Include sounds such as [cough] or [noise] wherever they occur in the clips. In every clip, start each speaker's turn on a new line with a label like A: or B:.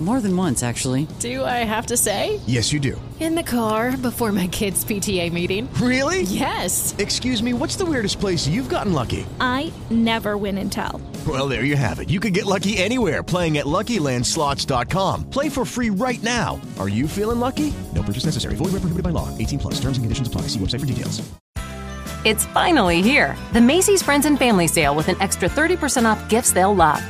A: More than once, actually.
B: Do I have to say?
C: Yes, you do.
B: In the car before my kids' PTA meeting.
C: Really?
B: Yes.
C: Excuse me, what's the weirdest place you've gotten lucky?
D: I never win and tell.
C: Well, there you have it. You can get lucky anywhere playing at LuckyLandSlots.com. Play for free right now. Are you feeling lucky? No purchase necessary. Void where prohibited by law. 18 plus. Terms and conditions apply. See website for details.
E: It's finally here. The Macy's Friends and Family Sale with an extra 30% off gifts they'll love.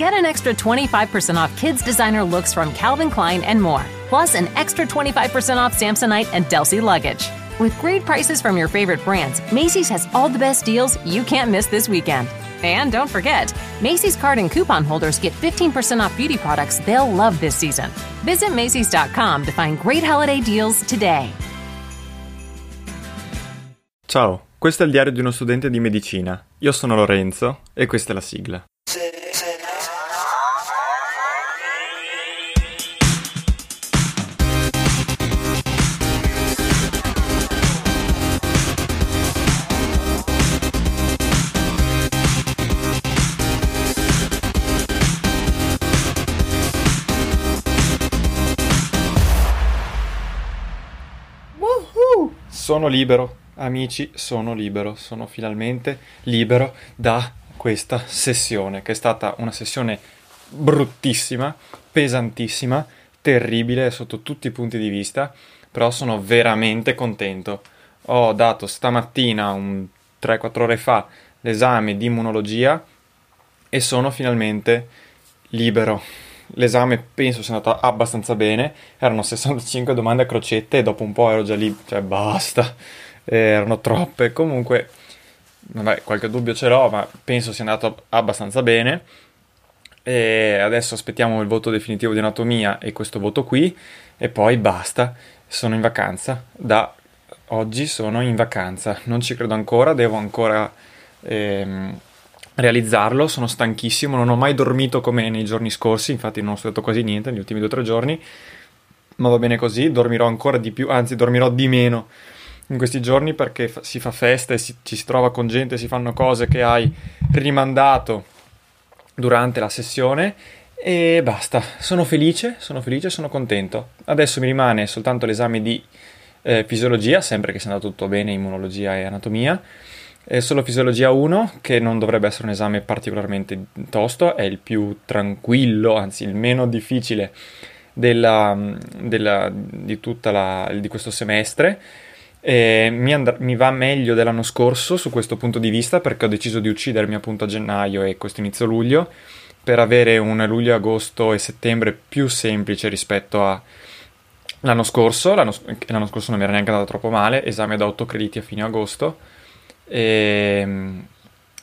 E: Get an extra 25% off kids' designer looks from Calvin Klein and more. Plus, an extra 25% off Samsonite and Delsey luggage. With great prices from your favorite brands, Macy's has all the best deals you can't miss this weekend. And don't forget, Macy's card and coupon holders get 15% off beauty products they'll love this season. Visit Macy's.com to find great holiday deals today.
F: Ciao, questo è il diario di uno studente di medicina. Io sono Lorenzo e questa è la sigla. Sono libero, amici, sono libero, sono finalmente libero da questa sessione, che è stata una sessione bruttissima, pesantissima, terribile sotto tutti i punti di vista, però sono veramente contento. Ho dato stamattina, un 3-4 ore fa, l'esame di immunologia e sono finalmente libero. L'esame penso sia andato abbastanza bene, erano 65 domande a crocette e dopo un po' ero già lì, cioè basta, erano troppe. Comunque, vabbè, qualche dubbio ce l'ho, ma penso sia andato abbastanza bene. E adesso aspettiamo il voto definitivo di anatomia e questo voto qui, e poi basta, sono in vacanza. Da oggi sono in vacanza, non ci credo ancora, devo ancora... Ehm, realizzarlo, sono stanchissimo, non ho mai dormito come nei giorni scorsi, infatti non ho studiato quasi niente negli ultimi due o tre giorni, ma va bene così, dormirò ancora di più, anzi dormirò di meno in questi giorni perché fa- si fa festa e si- ci si trova con gente, si fanno cose che hai rimandato durante la sessione e basta, sono felice, sono felice, sono contento. Adesso mi rimane soltanto l'esame di eh, fisiologia, sempre che sia andato tutto bene, immunologia e anatomia è solo fisiologia 1, che non dovrebbe essere un esame particolarmente tosto, è il più tranquillo, anzi il meno difficile della, della, di, la, di, questo semestre. Mi, and- mi, va meglio dell'anno scorso su questo punto di vista perché ho deciso di uccidermi appunto a gennaio e questo inizio luglio per avere un luglio, agosto e settembre più semplice rispetto a l'anno scorso. L'anno, l'anno scorso non mi era neanche andato troppo male, esame da 8 crediti a fine agosto e, ehm,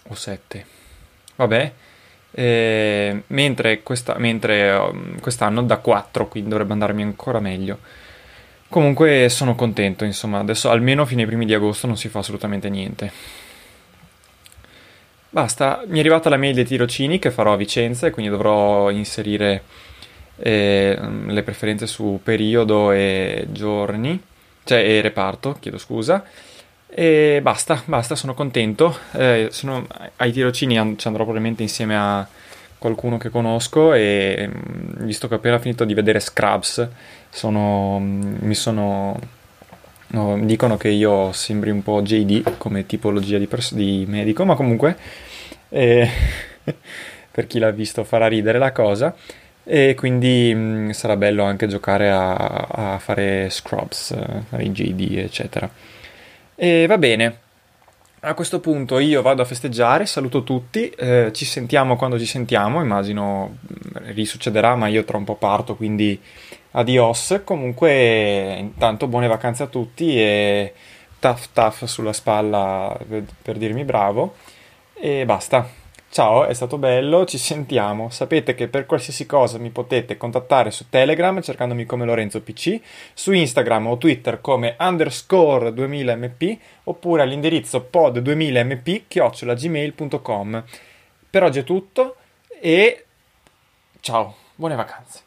F: o 7. Vabbè. E, ehm, mentre, questa, mentre um, quest'anno da 4, quindi dovrebbe andarmi ancora meglio. Comunque sono contento, insomma, adesso almeno fino ai primi di agosto non si fa assolutamente niente. Basta, mi è arrivata la mail dei tirocini che farò a Vicenza e quindi dovrò inserire eh, le preferenze su periodo e giorni, cioè e reparto, chiedo scusa. E basta, basta, sono contento. Eh, sono, ai tirocini ci andrò probabilmente insieme a qualcuno che conosco e mm, visto che ho appena finito di vedere Scrubs, sono, mm, mi sono... No, dicono che io sembri un po' JD come tipologia di, pers- di medico, ma comunque eh, [laughs] per chi l'ha visto farà ridere la cosa e quindi mh, mm, sarà bello anche giocare a, a fare Scrubs, eh, JD eccetera. E va bene. A questo punto io vado a festeggiare, saluto tutti, eh, ci sentiamo quando ci sentiamo, immagino mm, risuccederà, ma io tra un po' parto, quindi adios. Comunque, intanto buone vacanze a tutti e taff taff sulla spalla per, per dirmi bravo e basta. Ciao, è stato bello, ci sentiamo. Sapete che per qualsiasi cosa mi potete contattare su Telegram cercandomi come Lorenzo PC, su Instagram o Twitter come underscore 2000mp oppure all'indirizzo pod2000mp chiocciolagmail.com. Per oggi è tutto e ciao, buone vacanze.